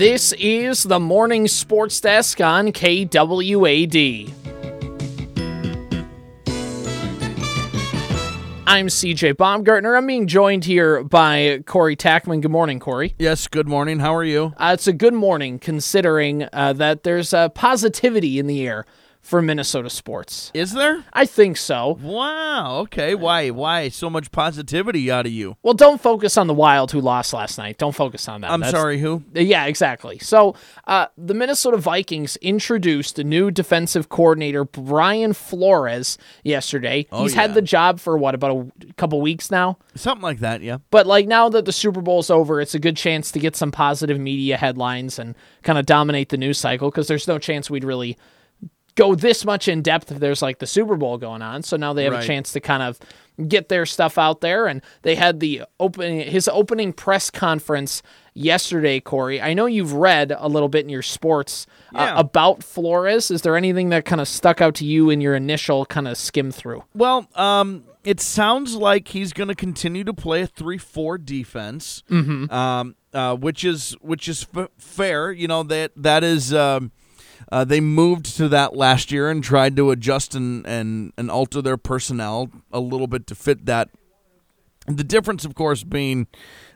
This is the Morning Sports Desk on KWAD. I'm CJ Baumgartner. I'm being joined here by Corey Tackman. Good morning, Corey. Yes, good morning. How are you? Uh, it's a good morning considering uh, that there's uh, positivity in the air for Minnesota sports. Is there? I think so. Wow. Okay. Why? Why so much positivity out of you? Well, don't focus on the Wild who lost last night. Don't focus on that. I'm That's- sorry. Who? Yeah, exactly. So uh, the Minnesota Vikings introduced a new defensive coordinator, Brian Flores, yesterday. Oh, He's yeah. had the job for what about a couple weeks now. Something like that. Yeah. But like now that the Super Bowl's over, it's a good chance to get some positive media headlines and kind of dominate the news cycle because there's no chance we'd really go this much in depth if there's like the Super Bowl going on. So now they have a chance to kind of get their stuff out there. And they had the opening his opening press conference yesterday, Corey. I know you've read a little bit in your sports Yeah. uh, about Flores. Is there anything that kind of stuck out to you in your initial kind of skim through? Well, um, it sounds like he's going to continue to play a three-four defense, mm-hmm. um, uh, which is which is f- fair. You know that that is. Um, uh, they moved to that last year and tried to adjust and, and, and alter their personnel a little bit to fit that. The difference, of course, being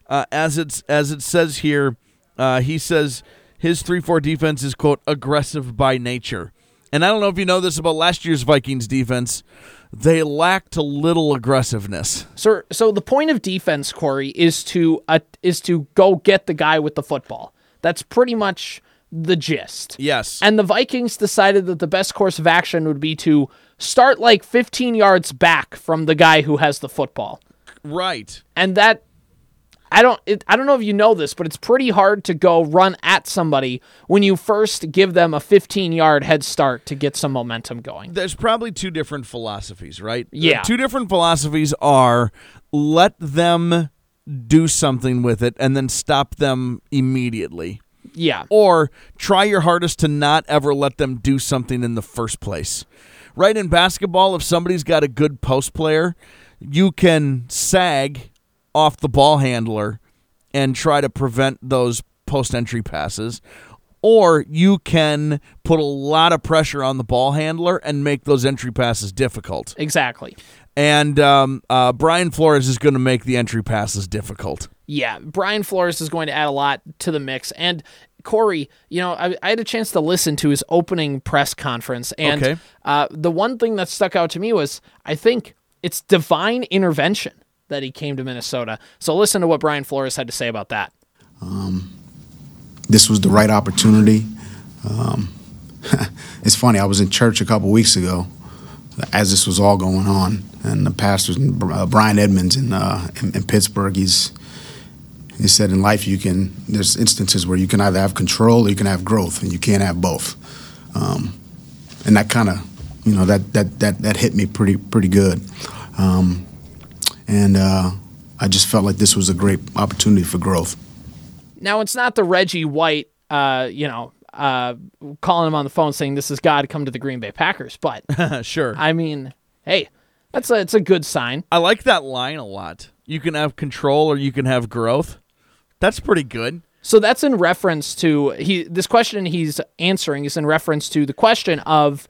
uh, as it's as it says here, uh, he says his three four defense is quote aggressive by nature. And I don't know if you know this about last year's Vikings defense. They lacked a little aggressiveness. So, so the point of defense, Corey, is to uh, is to go get the guy with the football. That's pretty much the gist. Yes. And the Vikings decided that the best course of action would be to start like 15 yards back from the guy who has the football. right. And that I don't it, I don't know if you know this, but it's pretty hard to go run at somebody when you first give them a 15-yard head start to get some momentum going. There's probably two different philosophies, right? Uh, yeah. The two different philosophies are let them do something with it and then stop them immediately. Yeah. or try your hardest to not ever let them do something in the first place. Right in basketball, if somebody's got a good post player, you can sag off the ball handler and try to prevent those post entry passes. Or you can put a lot of pressure on the ball handler and make those entry passes difficult. Exactly. And um, uh, Brian Flores is going to make the entry passes difficult. Yeah, Brian Flores is going to add a lot to the mix. And Corey, you know, I, I had a chance to listen to his opening press conference, and Okay. uh, the one thing that stuck out to me was I think it's divine intervention that he came to Minnesota. So listen to what Brian Flores had to say about that. this was the right opportunity. Um, it's funny. I was in church a couple weeks ago as this was all going on, and the pastor, uh, Brian Edmonds in, uh, in in Pittsburgh, he's he said in life you can there's instances where you can either have control or you can have growth, and you can't have both. Um, and that kind of you know that that that that hit me pretty pretty good. Um, and uh, I just felt like this was a great opportunity for growth. Now it's not the Reggie White, uh, you know, uh, calling him on the phone saying this is God, come to the Green Bay Packers. But sure. I mean, hey, that's a it's a good sign. I like that line a lot. You can have control or you can have growth. That's pretty good. So that's in reference to he. This question he's answering is in reference to the question of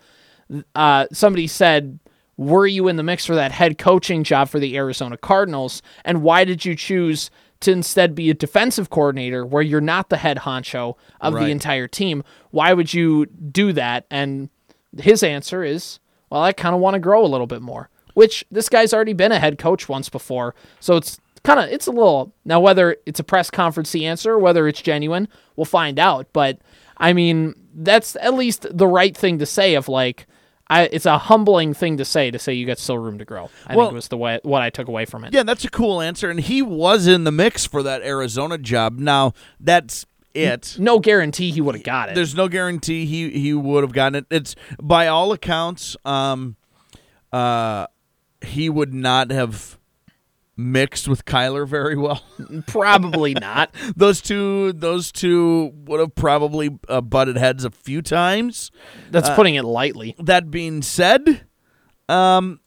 uh, somebody said, "Were you in the mix for that head coaching job for the Arizona Cardinals? And why did you choose to instead be a defensive coordinator, where you're not the head honcho of Right. the entire team? Why would you do that?" And his answer is, "Well, I kind of want to grow a little bit more." Which this guy's already been a head coach once before, so it's kind of it's a little now whether it's a press conference answer whether it's genuine we'll find out but i mean that's at least the right thing to say of like I, it's a humbling thing to say to say you got still room to grow i Well- think was the way what i took away from it Yeah, that's a cool answer. And he was in the mix for that Arizona job. Now, that's it. no guarantee he would have got it There's no guarantee he, he would have gotten it. It's by all accounts, um, uh, he would not have mixed with Kyler very well. probably not those two, those two would have probably uh, butted heads a few times. that's putting it lightly That being said, um,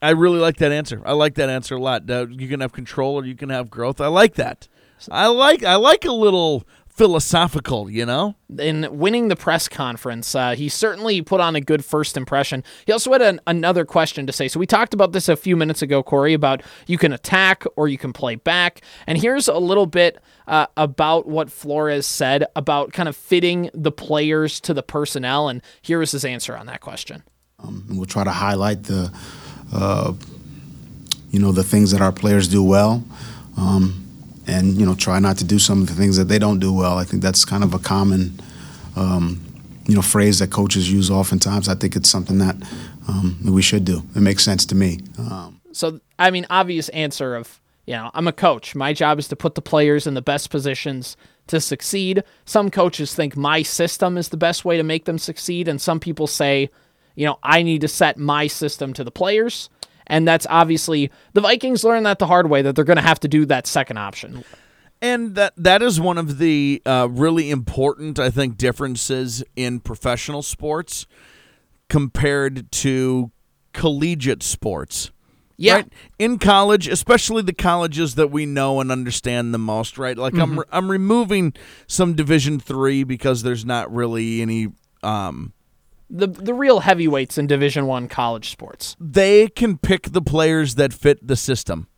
I really like that answer. I like that answer a lot. Uh, you can have control or you can have growth. I like that. I like I like a little philosophical, you know? in winning the press conference, uh, he certainly put on a good first impression. He also had an, another question to say. So we talked about this a few minutes ago, Corey, about you can attack or you can play back. And here's a little bit uh, about what Flores said about kind of fitting the players to the personnel. And here is his answer on that question. Um, we'll try to highlight the, uh, you know, the things that our players do well. Um, and you know try not to do some of the things that they don't do well. I think that's kind of a common um, you know phrase that coaches use oftentimes. I think it's something that um, we should do. It makes sense to me. Um, so I mean, obvious answer of you know I'm a coach. My job is to put the players in the best positions to succeed. Some coaches think my system is the best way to make them succeed, and some people say, you know, I need to set my system to the players. And that's obviously the Vikings learned that the hard way that they're going to have to do that second option. And that that is one of the uh, really important, I think, differences in professional sports compared to collegiate sports. Yeah. Right? In college, especially the colleges that we know and understand the most, right? Like mm-hmm. I'm I'm removing some Division 3 because there's not really any um, the the real heavyweights in Division One college sports. They can pick the players that fit the system,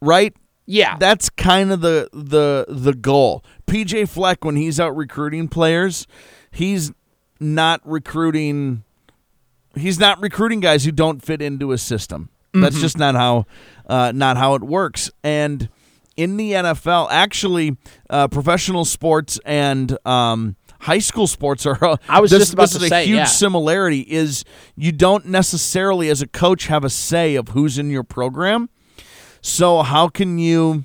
right? Yeah, that's kind of the the the goal. PJ Fleck, when he's out recruiting players, he's not recruiting. He's not recruiting guys who don't fit into a system. Mm-hmm. That's just not how uh, not how it works. And in the NFL, actually, uh, professional sports and um, high school sports are. Uh, I was this, just about this to is say, a huge yeah. similarity. Is you don't necessarily, as a coach, have a say of who's in your program. So how can you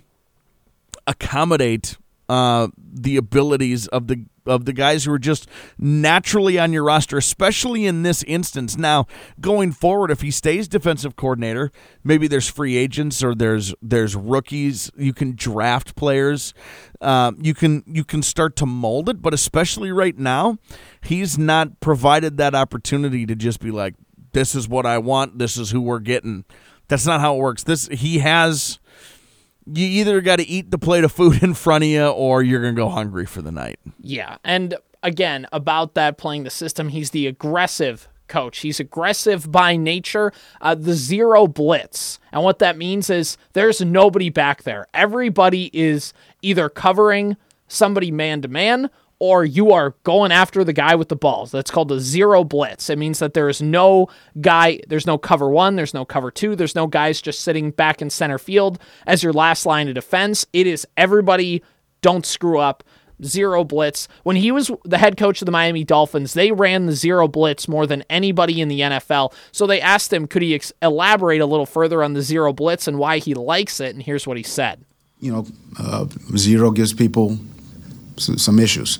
accommodate uh, the abilities of the of the guys who are just naturally on your roster, especially in this instance. Now, going forward, if he stays defensive coordinator, maybe there's free agents or there's there's rookies. You can draft players. Um, you can you can start to mold it, but especially right now, he's not provided that opportunity to just be like, "This is what I want. This is who we're getting." That's not how it works. This he has you either got to eat the plate of food in front of you or you're going to go hungry for the night. Yeah. And again, about that playing the system, he's the aggressive coach. He's aggressive by nature. Uh, the zero blitz. And what that means is there's nobody back there. Everybody is either covering somebody man to man or you are going after the guy with the balls. That's called the zero blitz. It means that there is no guy, there's no cover one, there's no cover two, there's no guys just sitting back in center field as your last line of defense. It is everybody, don't screw up. Zero blitz. When he was the head coach of the Miami Dolphins, they ran the zero blitz more than anybody in the NFL. So they asked him, could he ex- elaborate a little further on the zero blitz and why he likes it? And here's what he said. You know, uh, zero gives people some issues.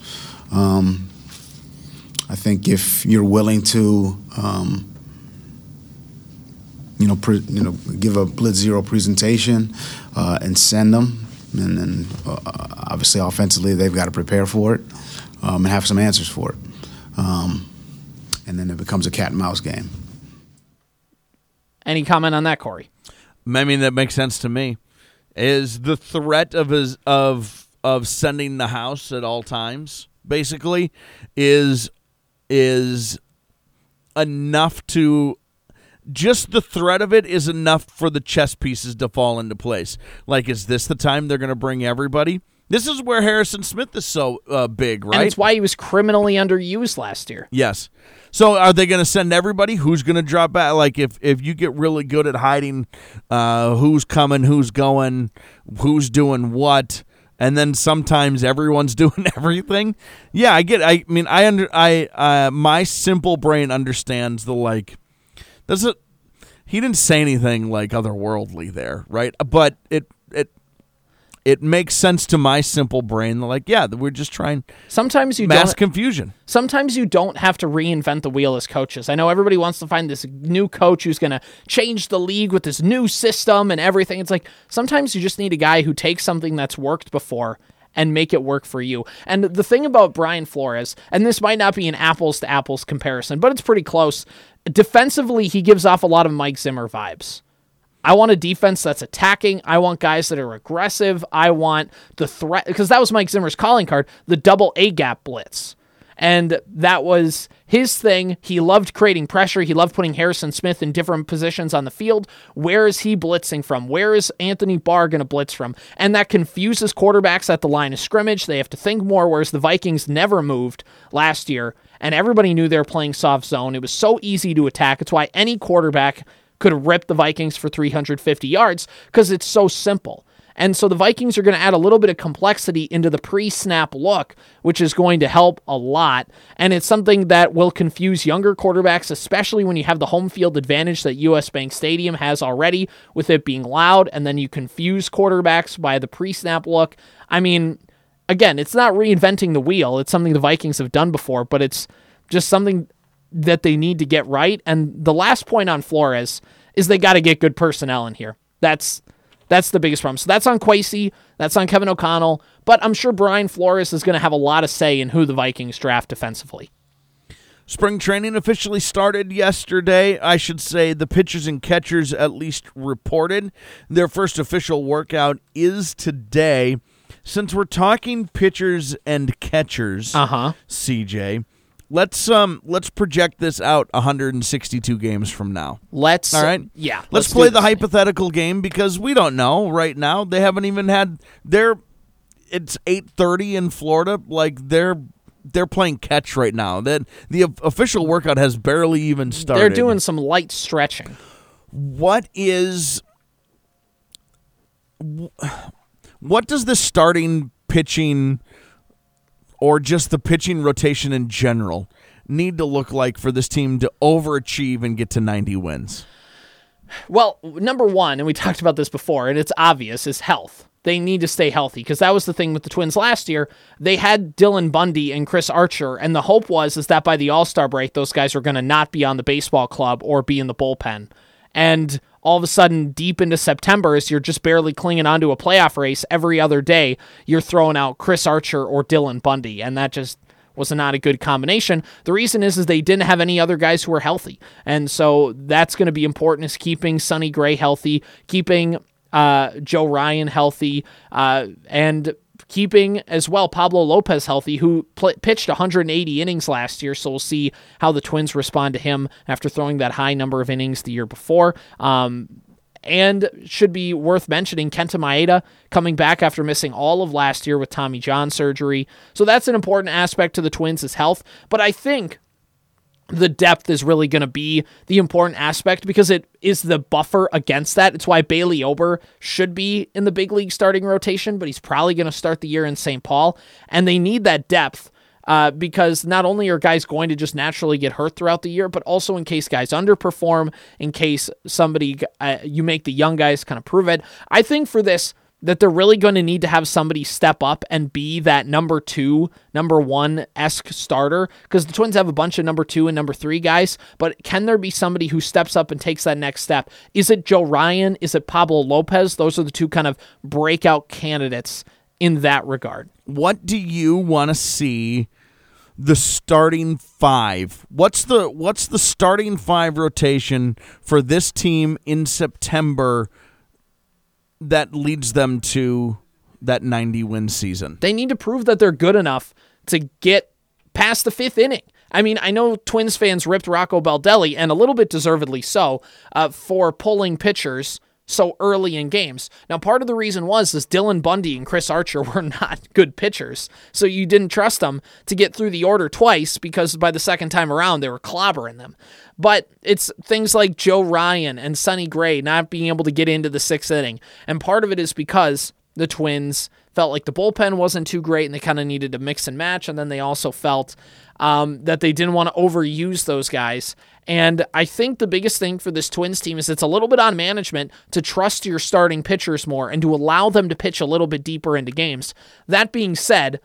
Um, I think if you're willing to, um, you know, pre- you know, give a blitz zero presentation uh, and send them, and then uh, obviously offensively they've got to prepare for it um, and have some answers for it, um, and then it becomes a cat and mouse game. Any comment on that, Corey? I mean, that makes sense to me. Is the threat of his of of sending the house at all times basically is is enough to just the threat of it is enough for the chess pieces to fall into place. Like, is this the time they're going to bring everybody? This is where Harrison Smith is so uh, big, right? And it's why he was criminally underused last year. Yes. So, are they going to send everybody? Who's going to drop back? Like, if if you get really good at hiding, uh, who's coming, who's going, who's doing what, and then sometimes everyone's doing everything. Yeah, I get. I mean, I under. I uh, my simple brain understands the like. Does it? He didn't say anything like otherworldly there, right? But it it it makes sense to my simple brain. Like, yeah, we're just trying. Sometimes you mass confusion. Sometimes you don't have to reinvent the wheel as coaches. I know everybody wants to find this new coach who's going to change the league with this new system and everything. It's like sometimes you just need a guy who takes something that's worked before and make it work for you. And the thing about Brian Flores, and this might not be an apples to apples comparison, but it's pretty close. Defensively, he gives off a lot of Mike Zimmer vibes I want a defense that's attacking. I want guys that are aggressive. I want the threat because that was Mike Zimmer's calling card, the double A gap blitz. And that was his thing. He loved creating pressure. He loved putting Harrison Smith in different positions on the field. Where is he blitzing from? Where is Anthony Barr going to blitz from? And that confuses quarterbacks at the line of scrimmage. They have to think more, whereas the Vikings never moved last year. And everybody knew they were playing soft zone. It was so easy to attack. It's why any quarterback could rip the Vikings for 350 yards because it's so simple. And so the Vikings are going to add a little bit of complexity into the pre snap look, which is going to help a lot. And it's something that will confuse younger quarterbacks, especially when you have the home field advantage that US Bank Stadium has already with it being loud. And then you confuse quarterbacks by the pre snap look. I mean, again, it's not reinventing the wheel. It's something the Vikings have done before, but it's just something that they need to get right. And the last point on Flores is they got to get good personnel in here. That's that's the biggest problem. So that's on Kwesi, that's on Kevin O'Connell, but I'm sure Brian Flores is going to have a lot of say in who the Vikings draft defensively. Spring training officially started yesterday. I should say the pitchers and catchers at least reported. Their first official workout is today. Since we're talking pitchers and catchers, uh-huh. CJ, Let's um let's project this out 162 games from now. Let's all right. Yeah. Let's, let's play the hypothetical game because we don't know right now. They haven't even had their. It's 8:30 in Florida. Like they're they're playing catch right now. That the official workout has barely even started. They're doing some light stretching. What is what does the starting pitching or just the pitching rotation in general need to look like for this team to overachieve and get to 90 wins? Well, number one, and we talked about this before, and it's obvious, is health. They need to stay healthy because that was the thing with the Twins last year. They had Dylan Bundy and Chris Archer, and the hope was is that by the All Star break, those guys are going to not be on the baseball club or be in the bullpen. And all of a sudden, deep into September, as you're just barely clinging onto a playoff race every other day, you're throwing out Chris Archer or Dylan Bundy, and that just was not a good combination. The reason is is they didn't have any other guys who were healthy, and so that's going to be important. Is keeping Sonny Gray healthy, keeping uh, Joe Ryan healthy, uh, and keeping as well Pablo Lopez healthy, who pl- pitched 180 innings last year. So we'll see how the Twins respond to him after throwing that high number of innings the year before. Um, and should be worth mentioning Kenta Maeda coming back after missing all of last year with Tommy John surgery. So that's an important aspect to the Twins' health. But I think the depth is really going to be the important aspect because it is the buffer against that. It's why Bailey Ober should be in the big league starting rotation, but he's probably going to start the year in St. Paul. And they need that depth uh, because not only are guys going to just naturally get hurt throughout the year, but also in case guys underperform, in case somebody, uh, you make the young guys kind of prove it. I think for this, that they're really going to need to have somebody step up and be that number two, number one esque starter because the Twins have a bunch of number two and number three guys. But can there be somebody who steps up and takes that next step? Is it Joe Ryan? Is it Pablo Lopez? Those are the two kind of breakout candidates in that regard. What do you want to see? The starting five. What's the what's the starting five rotation for this team in September that leads them to that 90 win season. They need to prove that they're good enough to get past the fifth inning. I mean, I know Twins fans ripped Rocco Baldelli, and a little bit deservedly so, uh, for pulling pitchers so early in games. Now, part of the reason was is Dylan Bundy and Chris Archer were not good pitchers, so you didn't trust them to get through the order twice because by the second time around they were clobbering them. But it's things like Joe Ryan and Sonny Gray not being able to get into the sixth inning, and part of it is because the Twins felt like the bullpen wasn't too great and they kind of needed to mix and match, and then they also felt um, that they didn't want to overuse those guys. And I think the biggest thing for this Twins team is it's a little bit on management to trust your starting pitchers more and to allow them to pitch a little bit deeper into games. That being said,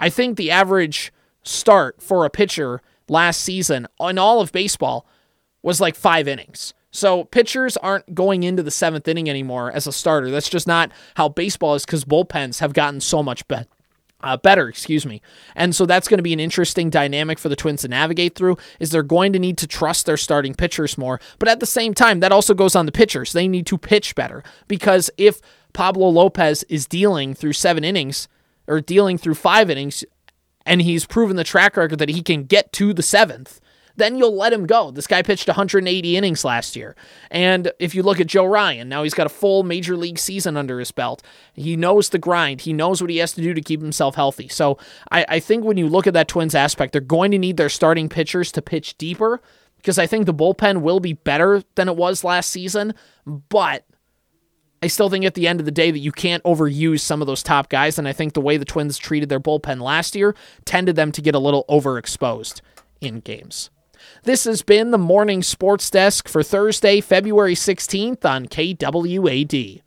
I think the average start for a pitcher last season in all of baseball was like five innings. So pitchers aren't going into the seventh inning anymore as a starter. That's just not how baseball is because bullpens have gotten so much better uh, better, excuse me. And so that's going to be an interesting dynamic for the Twins to navigate through. Is they're going to need to trust their starting pitchers more, but at the same time, that also goes on the pitchers. They need to pitch better because if Pablo Lopez is dealing through seven innings or dealing through five innings, and he's proven the track record that he can get to the seventh, then you'll let him go. This guy pitched 180 innings last year. And if you look at Joe Ryan, now he's got a full major league season under his belt. He knows the grind, he knows what he has to do to keep himself healthy. So I, I think when you look at that Twins aspect, they're going to need their starting pitchers to pitch deeper because I think the bullpen will be better than it was last season. But I still think at the end of the day that you can't overuse some of those top guys. And I think the way the Twins treated their bullpen last year tended them to get a little overexposed in games. This has been the Morning Sports Desk for Thursday, February 16th on KWAD.